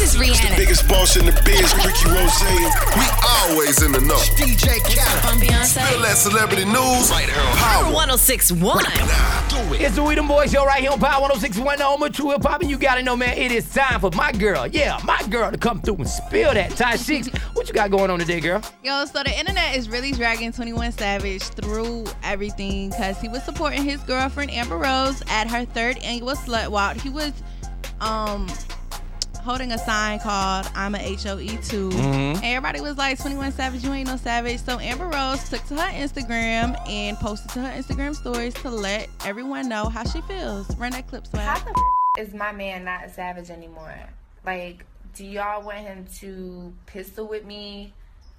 This is Rihanna. Biggest boss in the biz, Ricky Rose. We always in the know. DJ Khaled. I'm Beyonce. Feel that celebrity news right here on Power. 1061. Do it. It's the We Them Boys Show right here on Power 1061 the home of True Hip Hop. And you gotta know, man, it is time for my girl, yeah, my girl to come through and spill that. Ty Sheeks, what you got going on today, girl? Yo, so the internet is really dragging 21 Savage through everything because he was supporting his girlfriend Amber Rose at her third annual Slut Walk. He was um holding a sign called I'm a HOE too. And everybody was like, 21 Savage, you ain't no savage. So Amber Rose took to her Instagram and posted to her Instagram stories to let everyone know how she feels. Run that clip, Swag. How the f- is my man not a savage anymore? Like, do y'all want him to pistol with me,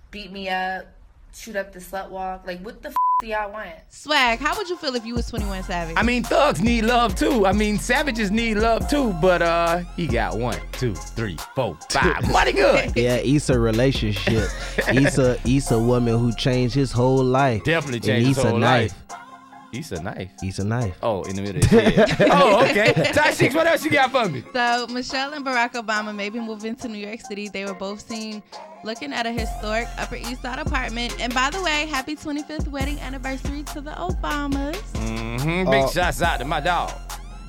beat me up, shoot up the slut walk? Like, what the f- do y'all want? Swag, how would you feel if you was 21 Savage? I mean, thugs need love too. I mean, savages need love too. But uh, he got one, two, three, four, five. Mighty good. Yeah, Issa relationship. Issa, Issa woman who changed his whole life. Definitely And changed his whole knife. life. Issa knife. He's a knife. Oh, in the middle of his head. oh, okay. Ty Sheeks, what else you got for me? So Michelle and Barack Obama may be moving to New York City. They were both seen looking at a historic Upper East Side apartment. And by the way, happy 25th wedding anniversary to the Obamas. Mm-hmm. Big Uh, shots out to my dog,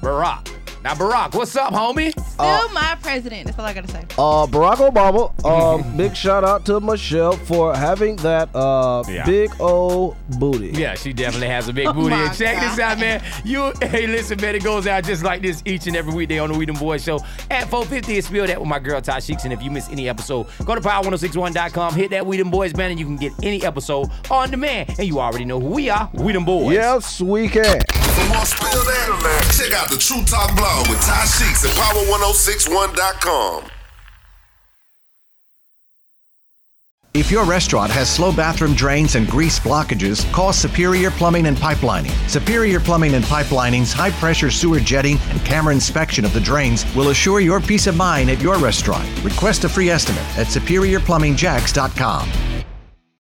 Barack. Now, Barack, what's up, homie? Still my president. That's all I gotta say. Uh, Barack Obama. Um, big shout out to Michelle for having that uh Yeah. big old booty. Yeah, she definitely has a big Oh booty. my And check this God. out, man. You, hey, listen, man, it goes out just like this each and every weekday on the We Them Boys Show at 450. It's spilled that with my girl Ty Sheeks. And if you miss any episode, go to power1061.com, hit that We Them Boys band, and you can get any episode on demand. And you already know who we are, We Them Boys. Yes, we can. Check out the True Talk blog with Ty Sheeks at power1061.com. If your restaurant has slow bathroom drains and grease blockages, call Superior Plumbing and Pipelining. Superior Plumbing and Pipelining's high pressure sewer jetting and camera inspection of the drains will assure your peace of mind at your restaurant. Request a free estimate at superiorplumbingjacks.com.